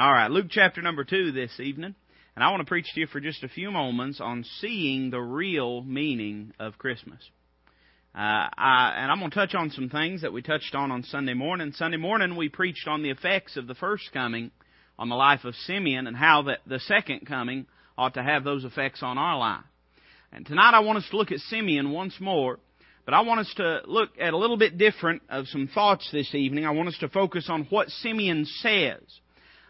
All right, Luke chapter number 2 this evening. And I want to preach to you for just a few moments on seeing the real meaning of Christmas. Uh, I, and I'm going to touch on some things that we touched on on Sunday morning. Sunday morning we preached on the effects of the first coming on the life of Simeon and how that the second coming ought to have those effects on our life. And tonight I want us to look at Simeon once more, but I want us to look at a little bit different of some thoughts this evening. I want us to focus on what Simeon says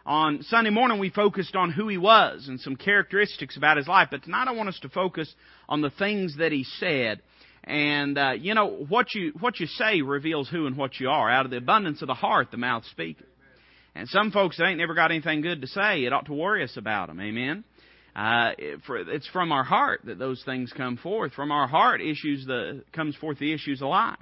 on Sunday morning, we focused on who he was and some characteristics about his life, but tonight I want us to focus on the things that he said. And uh, you know what you what you say reveals who and what you are. Out of the abundance of the heart, the mouth speaks. And some folks that ain't never got anything good to say, it ought to worry us about them. Amen. Uh, it's from our heart that those things come forth. From our heart issues the comes forth the issues of life.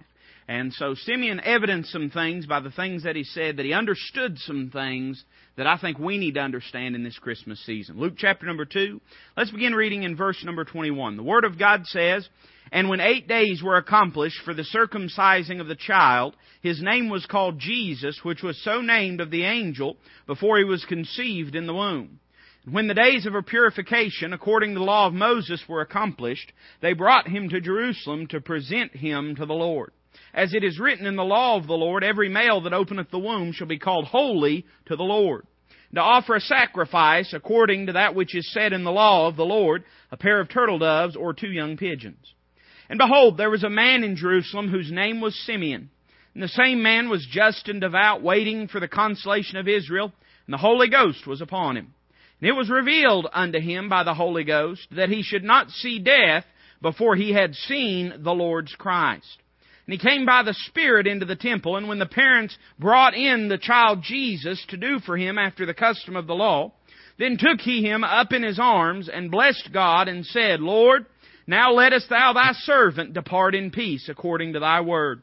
And so Simeon evidenced some things by the things that he said, that he understood some things that I think we need to understand in this Christmas season. Luke chapter number 2. Let's begin reading in verse number 21. The Word of God says, And when eight days were accomplished for the circumcising of the child, his name was called Jesus, which was so named of the angel before he was conceived in the womb. When the days of her purification, according to the law of Moses, were accomplished, they brought him to Jerusalem to present him to the Lord. As it is written in the law of the Lord, every male that openeth the womb shall be called holy to the Lord. To offer a sacrifice according to that which is said in the law of the Lord, a pair of turtle doves or two young pigeons. And behold, there was a man in Jerusalem whose name was Simeon. And the same man was just and devout, waiting for the consolation of Israel, and the Holy Ghost was upon him. And it was revealed unto him by the Holy Ghost that he should not see death before he had seen the Lord's Christ. And he came by the Spirit into the temple, and when the parents brought in the child Jesus to do for him after the custom of the law, then took he him up in his arms, and blessed God, and said, Lord, now lettest thou thy servant depart in peace according to thy word.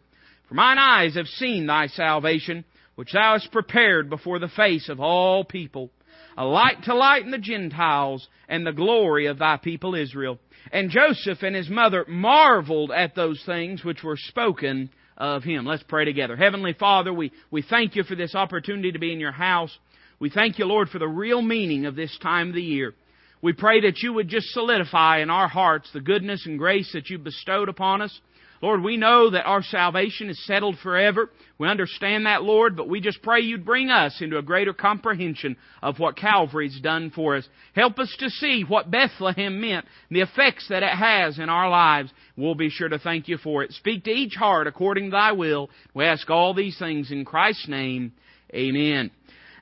For mine eyes have seen thy salvation, which thou hast prepared before the face of all people, a light to lighten the Gentiles, and the glory of thy people Israel. And Joseph and his mother marveled at those things which were spoken of him. Let's pray together. Heavenly Father, we, we thank you for this opportunity to be in your house. We thank you, Lord, for the real meaning of this time of the year. We pray that you would just solidify in our hearts the goodness and grace that you bestowed upon us. Lord, we know that our salvation is settled forever. We understand that, Lord, but we just pray you'd bring us into a greater comprehension of what Calvary's done for us. Help us to see what Bethlehem meant, the effects that it has in our lives. We'll be sure to thank you for it. Speak to each heart according to thy will. We ask all these things in Christ's name. Amen.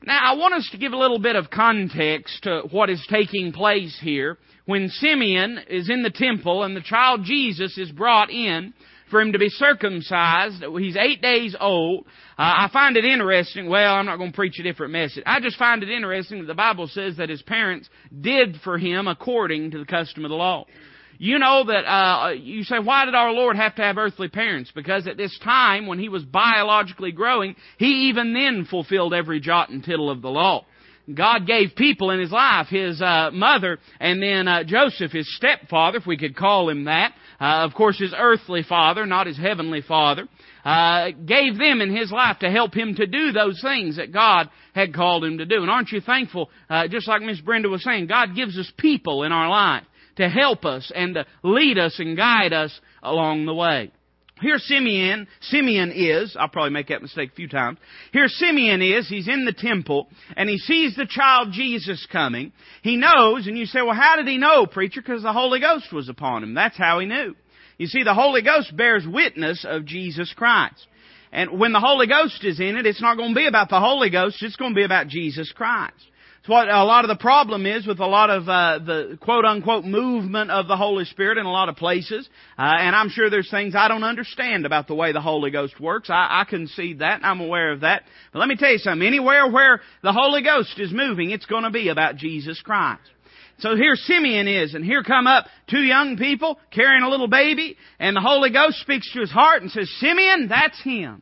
Now, I want us to give a little bit of context to what is taking place here. When Simeon is in the temple and the child Jesus is brought in, for him to be circumcised. He's eight days old. Uh, I find it interesting. Well, I'm not going to preach a different message. I just find it interesting that the Bible says that his parents did for him according to the custom of the law. You know that uh, you say, why did our Lord have to have earthly parents? Because at this time, when he was biologically growing, he even then fulfilled every jot and tittle of the law. God gave people in his life, his uh, mother, and then uh, Joseph, his stepfather, if we could call him that. Uh, of course, his earthly father, not his heavenly father, uh, gave them in his life to help him to do those things that God had called him to do. And aren't you thankful? Uh, just like Miss Brenda was saying, God gives us people in our life to help us and to lead us and guide us along the way. Here Simeon, Simeon is, I'll probably make that mistake a few times. Here Simeon is, he's in the temple, and he sees the child Jesus coming. He knows, and you say, well, how did he know, preacher? Because the Holy Ghost was upon him. That's how he knew. You see, the Holy Ghost bears witness of Jesus Christ. And when the Holy Ghost is in it, it's not going to be about the Holy Ghost, it's going to be about Jesus Christ. It's what a lot of the problem is with a lot of uh, the quote unquote movement of the Holy Spirit in a lot of places. Uh, and I'm sure there's things I don't understand about the way the Holy Ghost works. I, I concede that, I'm aware of that. But let me tell you something. Anywhere where the Holy Ghost is moving, it's going to be about Jesus Christ. So here Simeon is, and here come up two young people carrying a little baby, and the Holy Ghost speaks to his heart and says, Simeon, that's him.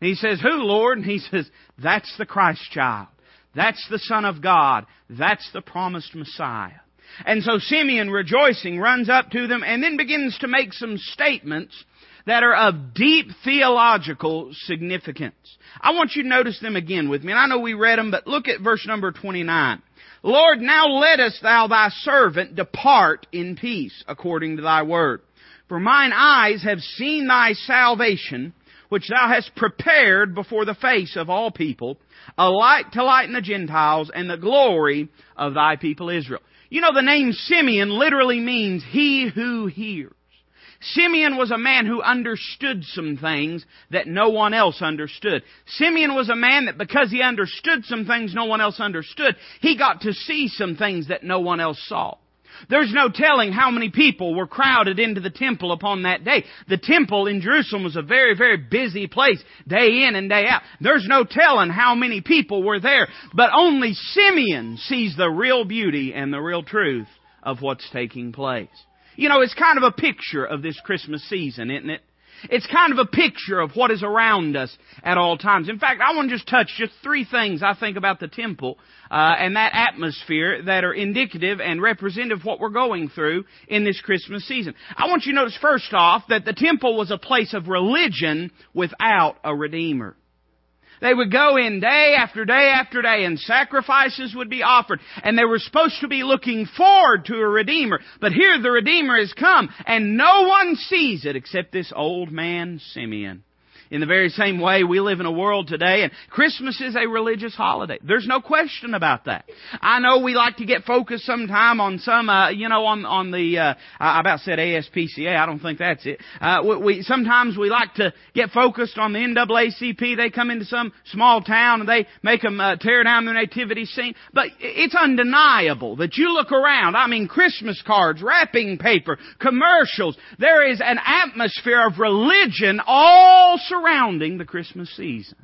And he says, Who, Lord? And he says, That's the Christ child. That's the Son of God. That's the promised Messiah. And so Simeon, rejoicing, runs up to them and then begins to make some statements that are of deep theological significance. I want you to notice them again with me. And I know we read them, but look at verse number 29. Lord, now lettest thou thy servant depart in peace according to thy word. For mine eyes have seen thy salvation, which thou hast prepared before the face of all people, a light to lighten the Gentiles and the glory of thy people Israel. You know, the name Simeon literally means he who hears. Simeon was a man who understood some things that no one else understood. Simeon was a man that because he understood some things no one else understood, he got to see some things that no one else saw. There's no telling how many people were crowded into the temple upon that day. The temple in Jerusalem was a very, very busy place, day in and day out. There's no telling how many people were there. But only Simeon sees the real beauty and the real truth of what's taking place. You know, it's kind of a picture of this Christmas season, isn't it? It's kind of a picture of what is around us at all times. In fact, I want to just touch just three things I think about the temple uh, and that atmosphere that are indicative and representative of what we're going through in this Christmas season. I want you to notice first off that the temple was a place of religion without a redeemer. They would go in day after day after day and sacrifices would be offered. And they were supposed to be looking forward to a Redeemer. But here the Redeemer has come and no one sees it except this old man Simeon. In the very same way, we live in a world today, and Christmas is a religious holiday. There's no question about that. I know we like to get focused sometime on some, uh, you know, on on the. Uh, I about said ASPCA. I don't think that's it. Uh, we, we sometimes we like to get focused on the NAACP. They come into some small town and they make them uh, tear down the nativity scene. But it's undeniable that you look around. I mean, Christmas cards, wrapping paper, commercials. There is an atmosphere of religion all surrounding the Christmas season.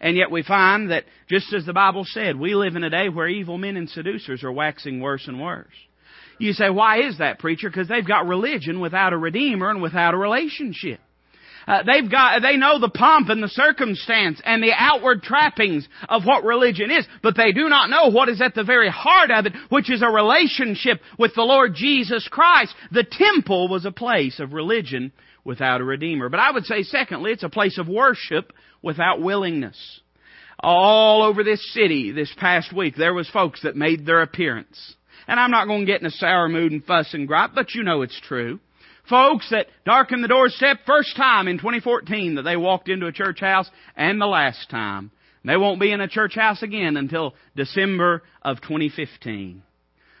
And yet we find that, just as the Bible said, we live in a day where evil men and seducers are waxing worse and worse. You say, why is that, preacher? Because they've got religion without a redeemer and without a relationship. Uh, they've got, they know the pomp and the circumstance and the outward trappings of what religion is, but they do not know what is at the very heart of it, which is a relationship with the Lord Jesus Christ. The temple was a place of religion without a Redeemer. But I would say, secondly, it's a place of worship without willingness. All over this city this past week, there was folks that made their appearance. And I'm not going to get in a sour mood and fuss and gripe, but you know it's true. Folks that darkened the doorstep first time in 2014 that they walked into a church house and the last time. They won't be in a church house again until December of 2015.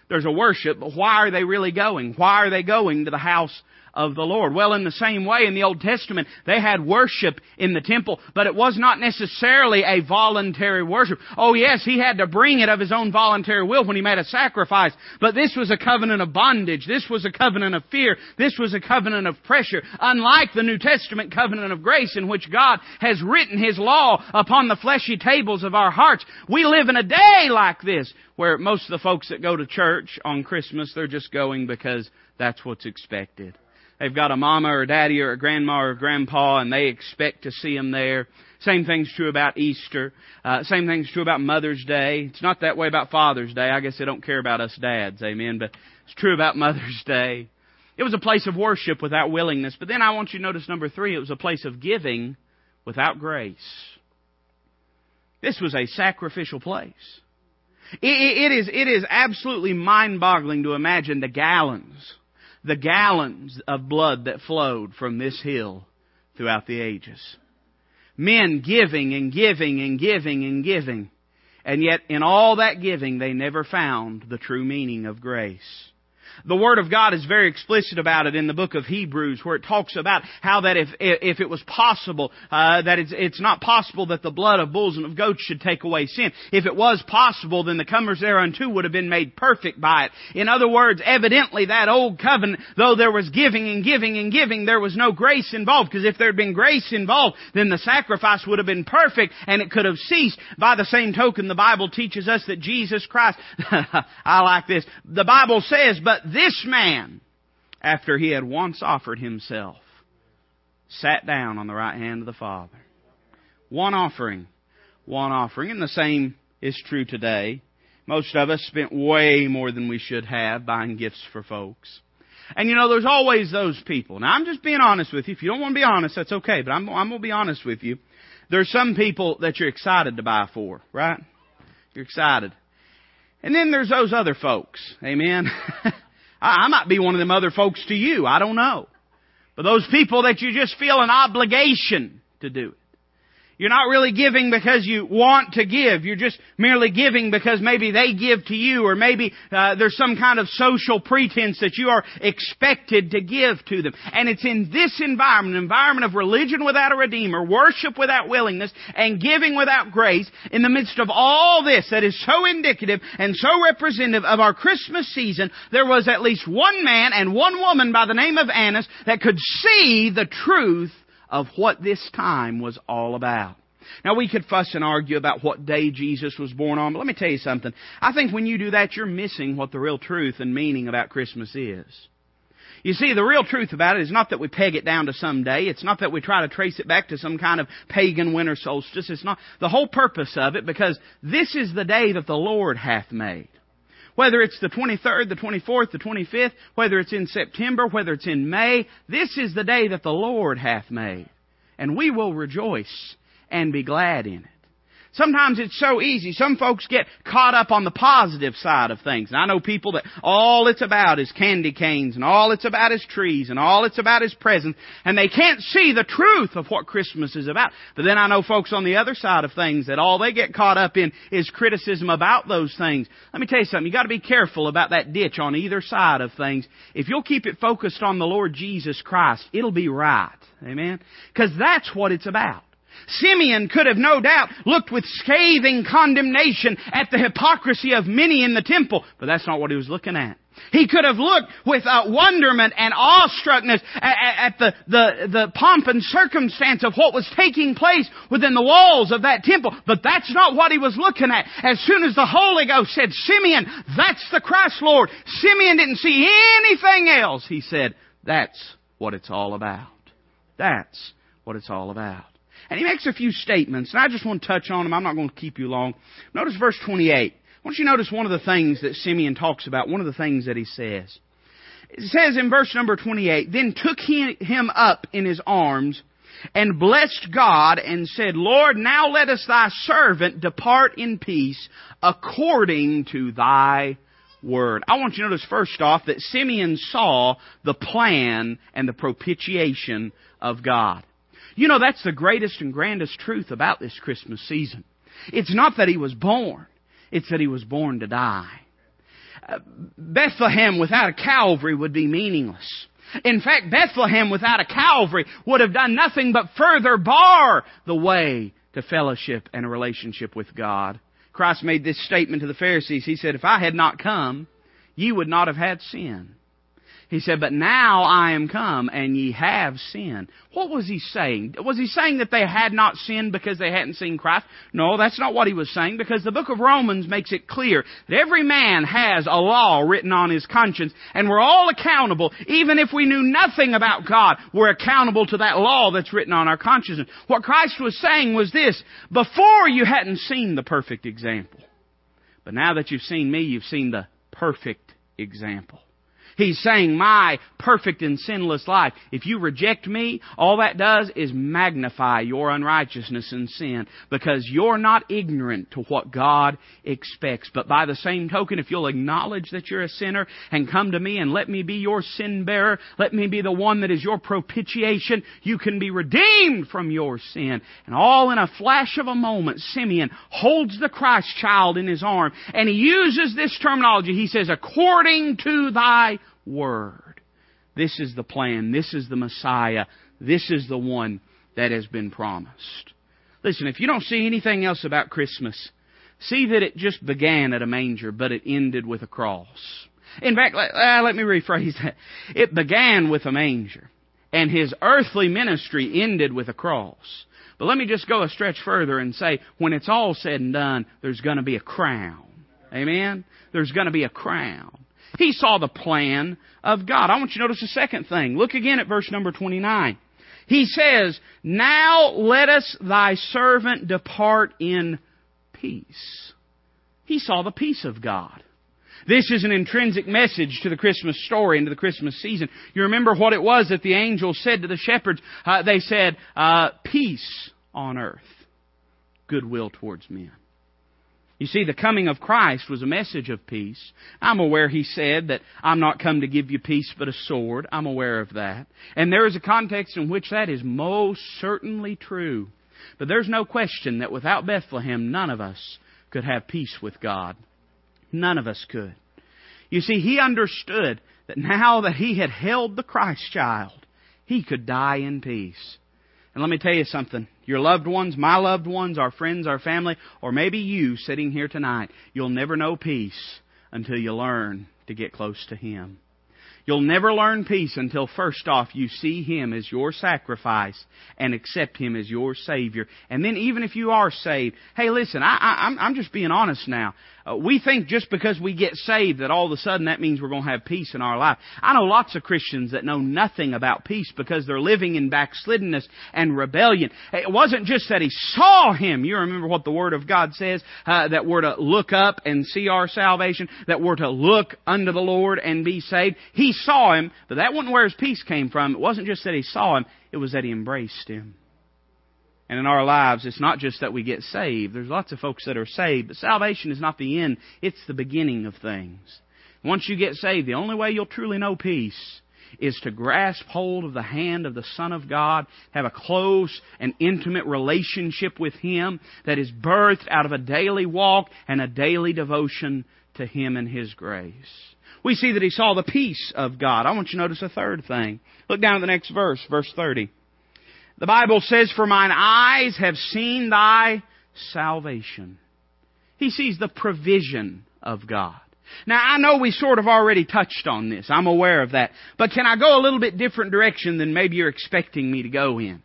There's a worship, but why are they really going? Why are they going to the house of the Lord. Well, in the same way, in the Old Testament, they had worship in the temple, but it was not necessarily a voluntary worship. Oh yes, he had to bring it of his own voluntary will when he made a sacrifice, but this was a covenant of bondage. This was a covenant of fear. This was a covenant of pressure. Unlike the New Testament covenant of grace in which God has written His law upon the fleshy tables of our hearts, we live in a day like this where most of the folks that go to church on Christmas, they're just going because that's what's expected. They've got a mama or daddy or a grandma or a grandpa and they expect to see them there. Same thing's true about Easter. Uh, same thing's true about Mother's Day. It's not that way about Father's Day. I guess they don't care about us dads, amen, but it's true about Mother's Day. It was a place of worship without willingness. But then I want you to notice number three, it was a place of giving without grace. This was a sacrificial place. it, it is, it is absolutely mind-boggling to imagine the gallons the gallons of blood that flowed from this hill throughout the ages. Men giving and giving and giving and giving. And yet in all that giving they never found the true meaning of grace. The Word of God is very explicit about it in the book of Hebrews, where it talks about how that if if it was possible, uh, that it's it's not possible that the blood of bulls and of goats should take away sin. If it was possible, then the comers thereunto would have been made perfect by it. In other words, evidently that old covenant, though there was giving and giving and giving, there was no grace involved. Because if there had been grace involved, then the sacrifice would have been perfect and it could have ceased. By the same token, the Bible teaches us that Jesus Christ, I like this. The Bible says, but this man, after he had once offered himself, sat down on the right hand of the Father. One offering. One offering. And the same is true today. Most of us spent way more than we should have buying gifts for folks. And you know, there's always those people. Now, I'm just being honest with you. If you don't want to be honest, that's okay, but I'm, I'm going to be honest with you. There's some people that you're excited to buy for, right? You're excited. And then there's those other folks. Amen. I might be one of them other folks to you. I don't know. But those people that you just feel an obligation to do it. You're not really giving because you want to give. You're just merely giving because maybe they give to you or maybe uh, there's some kind of social pretense that you are expected to give to them. And it's in this environment, an environment of religion without a redeemer, worship without willingness, and giving without grace, in the midst of all this that is so indicative and so representative of our Christmas season, there was at least one man and one woman by the name of Annas that could see the truth of what this time was all about. Now we could fuss and argue about what day Jesus was born on, but let me tell you something. I think when you do that, you're missing what the real truth and meaning about Christmas is. You see, the real truth about it is not that we peg it down to some day. It's not that we try to trace it back to some kind of pagan winter solstice. It's not the whole purpose of it because this is the day that the Lord hath made. Whether it's the 23rd, the 24th, the 25th, whether it's in September, whether it's in May, this is the day that the Lord hath made. And we will rejoice and be glad in it. Sometimes it's so easy. Some folks get caught up on the positive side of things. And I know people that all it's about is candy canes and all it's about is trees and all it's about is presents and they can't see the truth of what Christmas is about. But then I know folks on the other side of things that all they get caught up in is criticism about those things. Let me tell you something. You gotta be careful about that ditch on either side of things. If you'll keep it focused on the Lord Jesus Christ, it'll be right. Amen? Cause that's what it's about. Simeon could have no doubt looked with scathing condemnation at the hypocrisy of many in the temple, but that's not what he was looking at. He could have looked with uh, wonderment and awestruckness at, at the, the, the pomp and circumstance of what was taking place within the walls of that temple. But that's not what he was looking at. As soon as the Holy Ghost said, Simeon, that's the Christ Lord. Simeon didn't see anything else. He said, that's what it's all about. That's what it's all about. And he makes a few statements, and I just want to touch on them. I'm not going to keep you long. Notice verse 28. I want you to notice one of the things that Simeon talks about, one of the things that he says. It says in verse number 28, Then took he him up in his arms, and blessed God, and said, Lord, now let us thy servant depart in peace, according to thy word. I want you to notice first off that Simeon saw the plan and the propitiation of God. You know, that's the greatest and grandest truth about this Christmas season. It's not that he was born, it's that he was born to die. Uh, Bethlehem without a Calvary would be meaningless. In fact, Bethlehem without a Calvary would have done nothing but further bar the way to fellowship and a relationship with God. Christ made this statement to the Pharisees. He said, If I had not come, ye would not have had sin. He said, But now I am come, and ye have sinned. What was he saying? Was he saying that they had not sinned because they hadn't seen Christ? No, that's not what he was saying, because the book of Romans makes it clear that every man has a law written on his conscience, and we're all accountable. Even if we knew nothing about God, we're accountable to that law that's written on our conscience. What Christ was saying was this, before you hadn't seen the perfect example. But now that you've seen me, you've seen the perfect example. He's saying my perfect and sinless life. If you reject me, all that does is magnify your unrighteousness and sin because you're not ignorant to what God expects. But by the same token, if you'll acknowledge that you're a sinner and come to me and let me be your sin bearer, let me be the one that is your propitiation, you can be redeemed from your sin. And all in a flash of a moment, Simeon holds the Christ child in his arm and he uses this terminology. He says, according to thy Word. This is the plan. This is the Messiah. This is the one that has been promised. Listen, if you don't see anything else about Christmas, see that it just began at a manger, but it ended with a cross. In fact, let, uh, let me rephrase that. It began with a manger, and his earthly ministry ended with a cross. But let me just go a stretch further and say, when it's all said and done, there's going to be a crown. Amen? There's going to be a crown. He saw the plan of God. I want you to notice the second thing. Look again at verse number 29. He says, Now let us thy servant depart in peace. He saw the peace of God. This is an intrinsic message to the Christmas story and to the Christmas season. You remember what it was that the angels said to the shepherds? Uh, they said, uh, peace on earth, goodwill towards men. You see, the coming of Christ was a message of peace. I'm aware he said that I'm not come to give you peace but a sword. I'm aware of that. And there is a context in which that is most certainly true. But there's no question that without Bethlehem, none of us could have peace with God. None of us could. You see, he understood that now that he had held the Christ child, he could die in peace. And let me tell you something. Your loved ones, my loved ones, our friends, our family, or maybe you sitting here tonight, you'll never know peace until you learn to get close to Him. You'll never learn peace until first off you see Him as your sacrifice and accept Him as your Savior. And then even if you are saved, hey listen, I, I, I'm, I'm just being honest now. Uh, we think just because we get saved that all of a sudden that means we're going to have peace in our life. I know lots of Christians that know nothing about peace because they're living in backsliddenness and rebellion. It wasn't just that he saw him. You remember what the Word of God says, uh, that we're to look up and see our salvation, that we're to look unto the Lord and be saved. He saw him, but that wasn't where his peace came from. It wasn't just that he saw him, it was that he embraced him. And in our lives, it's not just that we get saved. There's lots of folks that are saved, but salvation is not the end. It's the beginning of things. Once you get saved, the only way you'll truly know peace is to grasp hold of the hand of the Son of God, have a close and intimate relationship with Him that is birthed out of a daily walk and a daily devotion to Him and His grace. We see that he saw the peace of God. I want you to notice a third thing. Look down at the next verse, verse 30. The Bible says, For mine eyes have seen thy salvation. He sees the provision of God. Now I know we sort of already touched on this. I'm aware of that. But can I go a little bit different direction than maybe you're expecting me to go in?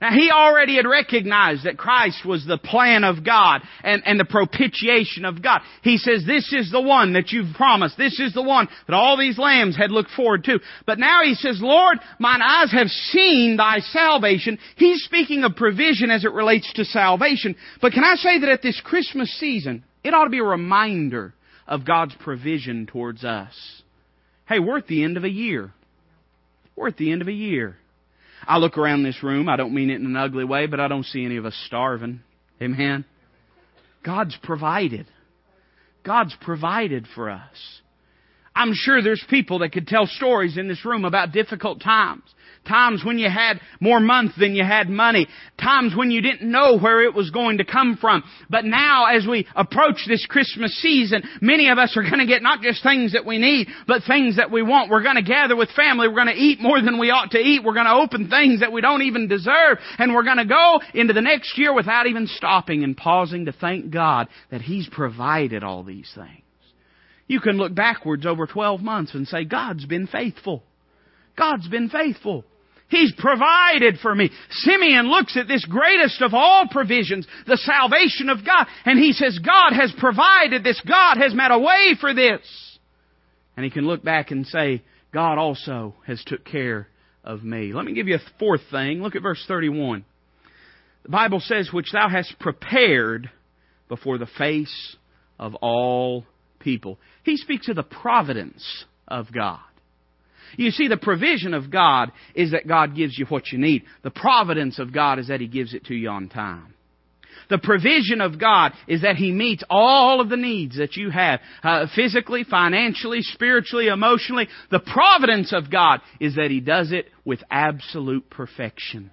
Now he already had recognized that Christ was the plan of God and, and the propitiation of God. He says, this is the one that you've promised. This is the one that all these lambs had looked forward to. But now he says, Lord, mine eyes have seen thy salvation. He's speaking of provision as it relates to salvation. But can I say that at this Christmas season, it ought to be a reminder of God's provision towards us. Hey, we're at the end of a year. We're at the end of a year. I look around this room. I don't mean it in an ugly way, but I don't see any of us starving. Amen. God's provided. God's provided for us. I'm sure there's people that could tell stories in this room about difficult times. Times when you had more month than you had money. Times when you didn't know where it was going to come from. But now as we approach this Christmas season, many of us are going to get not just things that we need, but things that we want. We're going to gather with family. We're going to eat more than we ought to eat. We're going to open things that we don't even deserve. And we're going to go into the next year without even stopping and pausing to thank God that He's provided all these things. You can look backwards over 12 months and say, God's been faithful. God's been faithful. He's provided for me. Simeon looks at this greatest of all provisions, the salvation of God, and he says, God has provided this. God has made a way for this. And he can look back and say, God also has took care of me. Let me give you a fourth thing. Look at verse 31. The Bible says, which thou hast prepared before the face of all people. He speaks of the providence of God. You see, the provision of God is that God gives you what you need. The providence of God is that He gives it to you on time. The provision of God is that He meets all of the needs that you have, uh, physically, financially, spiritually, emotionally. The providence of God is that He does it with absolute perfection.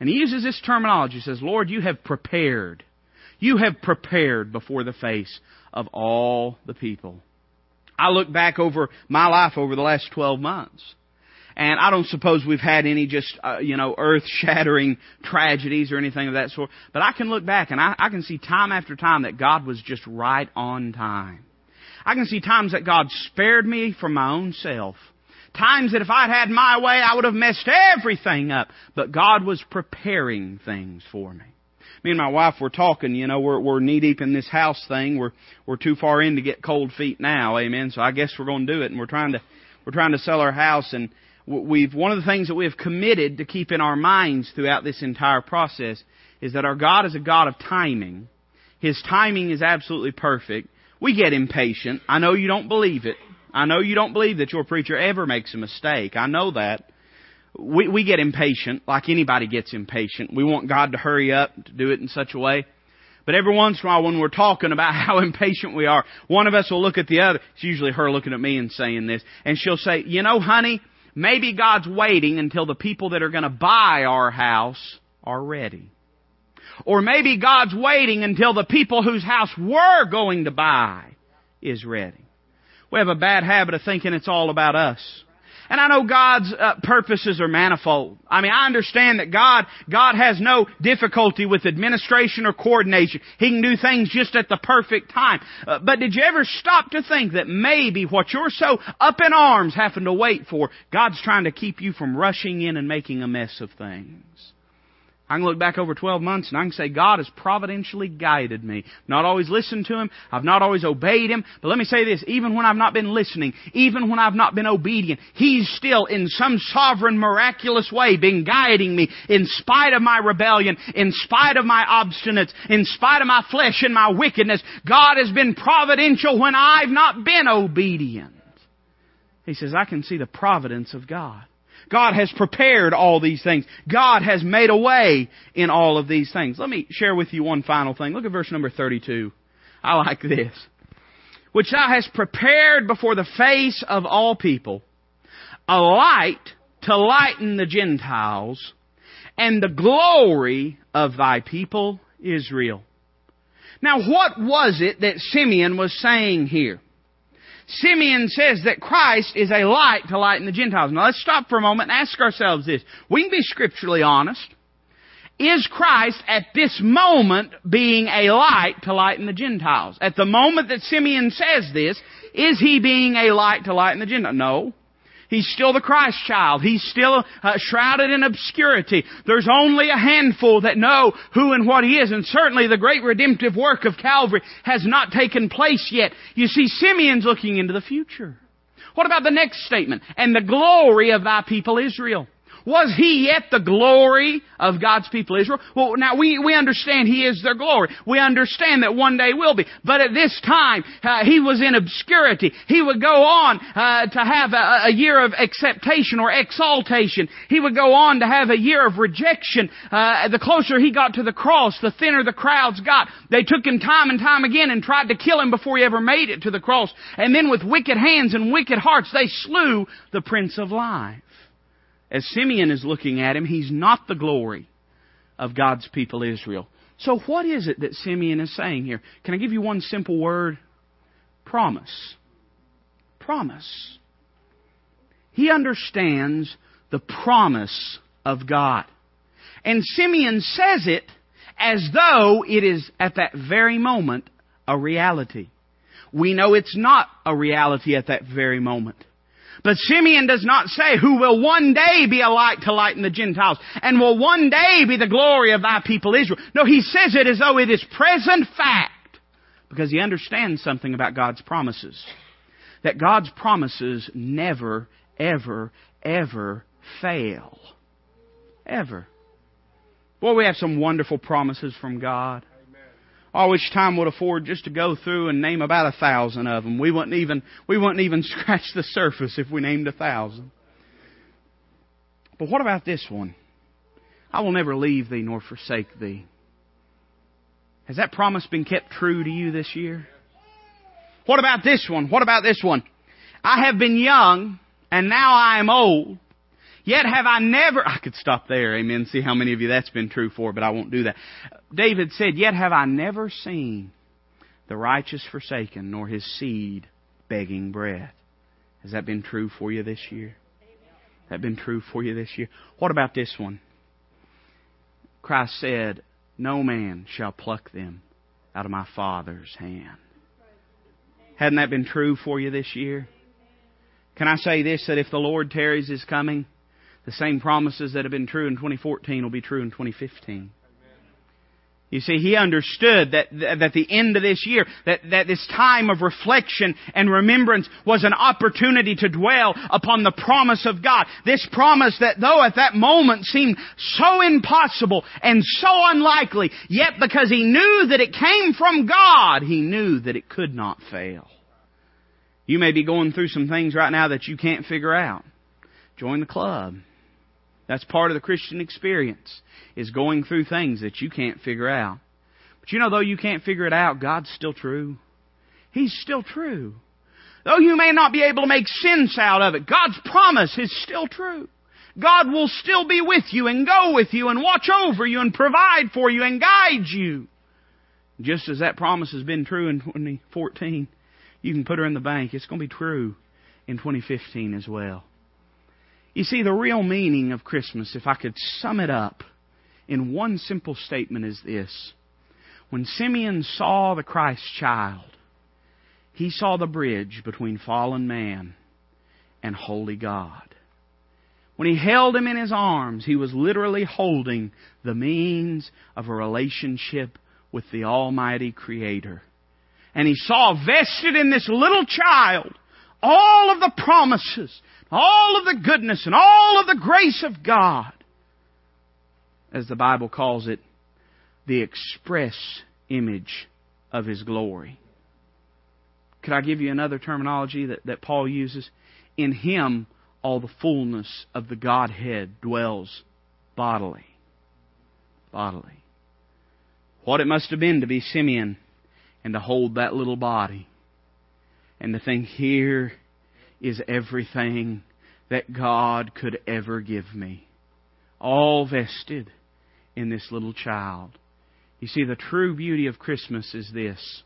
And He uses this terminology. He says, Lord, you have prepared. You have prepared before the face of all the people. I look back over my life over the last 12 months. And I don't suppose we've had any just, uh, you know, earth-shattering tragedies or anything of that sort. But I can look back and I, I can see time after time that God was just right on time. I can see times that God spared me from my own self. Times that if I'd had my way, I would have messed everything up. But God was preparing things for me me and my wife were talking, you know, we're, we're knee deep in this house thing. We're, we're too far in to get cold feet now. Amen. So I guess we're going to do it. And we're trying to, we're trying to sell our house. And we've, one of the things that we have committed to keep in our minds throughout this entire process is that our God is a God of timing. His timing is absolutely perfect. We get impatient. I know you don't believe it. I know you don't believe that your preacher ever makes a mistake. I know that. We, we get impatient, like anybody gets impatient. We want God to hurry up, to do it in such a way. But every once in a while when we're talking about how impatient we are, one of us will look at the other. It's usually her looking at me and saying this. And she'll say, you know, honey, maybe God's waiting until the people that are going to buy our house are ready. Or maybe God's waiting until the people whose house we're going to buy is ready. We have a bad habit of thinking it's all about us. And I know God's uh, purposes are manifold. I mean, I understand that God, God has no difficulty with administration or coordination. He can do things just at the perfect time. Uh, but did you ever stop to think that maybe what you're so up in arms having to wait for, God's trying to keep you from rushing in and making a mess of things? I can look back over 12 months and I can say God has providentially guided me. Not always listened to Him. I've not always obeyed Him. But let me say this, even when I've not been listening, even when I've not been obedient, He's still in some sovereign miraculous way been guiding me in spite of my rebellion, in spite of my obstinance, in spite of my flesh and my wickedness. God has been providential when I've not been obedient. He says, I can see the providence of God. God has prepared all these things. God has made a way in all of these things. Let me share with you one final thing. Look at verse number 32. I like this. Which thou hast prepared before the face of all people, a light to lighten the Gentiles, and the glory of thy people Israel. Now what was it that Simeon was saying here? Simeon says that Christ is a light to lighten the Gentiles. Now let's stop for a moment and ask ourselves this. We can be scripturally honest. Is Christ at this moment being a light to lighten the Gentiles? At the moment that Simeon says this, is he being a light to lighten the Gentiles? No. He's still the Christ child. He's still uh, shrouded in obscurity. There's only a handful that know who and what he is, and certainly the great redemptive work of Calvary has not taken place yet. You see, Simeon's looking into the future. What about the next statement? And the glory of thy people Israel. Was he yet the glory of God's people Israel? Well, now we, we understand he is their glory. We understand that one day will be. But at this time, uh, he was in obscurity. He would go on uh, to have a, a, year of acceptation or exaltation. He would go on to have a year of rejection. Uh, the closer he got to the cross, the thinner the crowds got. They took him time and time again and tried to kill him before he ever made it to the cross. And then with wicked hands and wicked hearts, they slew the Prince of Life as Simeon is looking at him, he's not the glory of God's people Israel. So what is it that Simeon is saying here? Can I give you one simple word? Promise. Promise. He understands the promise of God. And Simeon says it as though it is at that very moment a reality. We know it's not a reality at that very moment. But Simeon does not say, who will one day be a light to lighten the Gentiles, and will one day be the glory of thy people Israel. No, he says it as though it is present fact, because he understands something about God's promises. That God's promises never, ever, ever fail. Ever. Boy, we have some wonderful promises from God. Oh, which time would afford just to go through and name about a thousand of them. We wouldn't even, we wouldn't even scratch the surface if we named a thousand. But what about this one? I will never leave thee nor forsake thee. Has that promise been kept true to you this year? What about this one? What about this one? I have been young and now I am old. Yet have I never, I could stop there, amen, see how many of you that's been true for, but I won't do that. David said, Yet have I never seen the righteous forsaken, nor his seed begging bread. Has that been true for you this year? Has that been true for you this year? What about this one? Christ said, No man shall pluck them out of my Father's hand. Hadn't that been true for you this year? Can I say this, that if the Lord tarries his coming, the same promises that have been true in 2014 will be true in 2015. You see, he understood that, that the end of this year, that, that this time of reflection and remembrance was an opportunity to dwell upon the promise of God. This promise that though at that moment seemed so impossible and so unlikely, yet because he knew that it came from God, he knew that it could not fail. You may be going through some things right now that you can't figure out. Join the club. That's part of the Christian experience, is going through things that you can't figure out. But you know, though you can't figure it out, God's still true. He's still true. Though you may not be able to make sense out of it, God's promise is still true. God will still be with you and go with you and watch over you and provide for you and guide you. Just as that promise has been true in 2014, you can put her in the bank. It's going to be true in 2015 as well. You see, the real meaning of Christmas, if I could sum it up in one simple statement, is this. When Simeon saw the Christ child, he saw the bridge between fallen man and holy God. When he held him in his arms, he was literally holding the means of a relationship with the Almighty Creator. And he saw vested in this little child all of the promises, all of the goodness, and all of the grace of God. As the Bible calls it, the express image of His glory. Could I give you another terminology that, that Paul uses? In Him, all the fullness of the Godhead dwells bodily. Bodily. What it must have been to be Simeon and to hold that little body and to think, here is everything that God could ever give me. All vested in this little child. You see, the true beauty of Christmas is this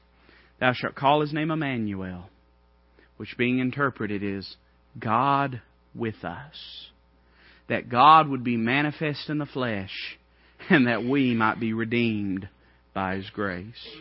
Thou shalt call his name Emmanuel, which being interpreted is God with us. That God would be manifest in the flesh, and that we might be redeemed by his grace.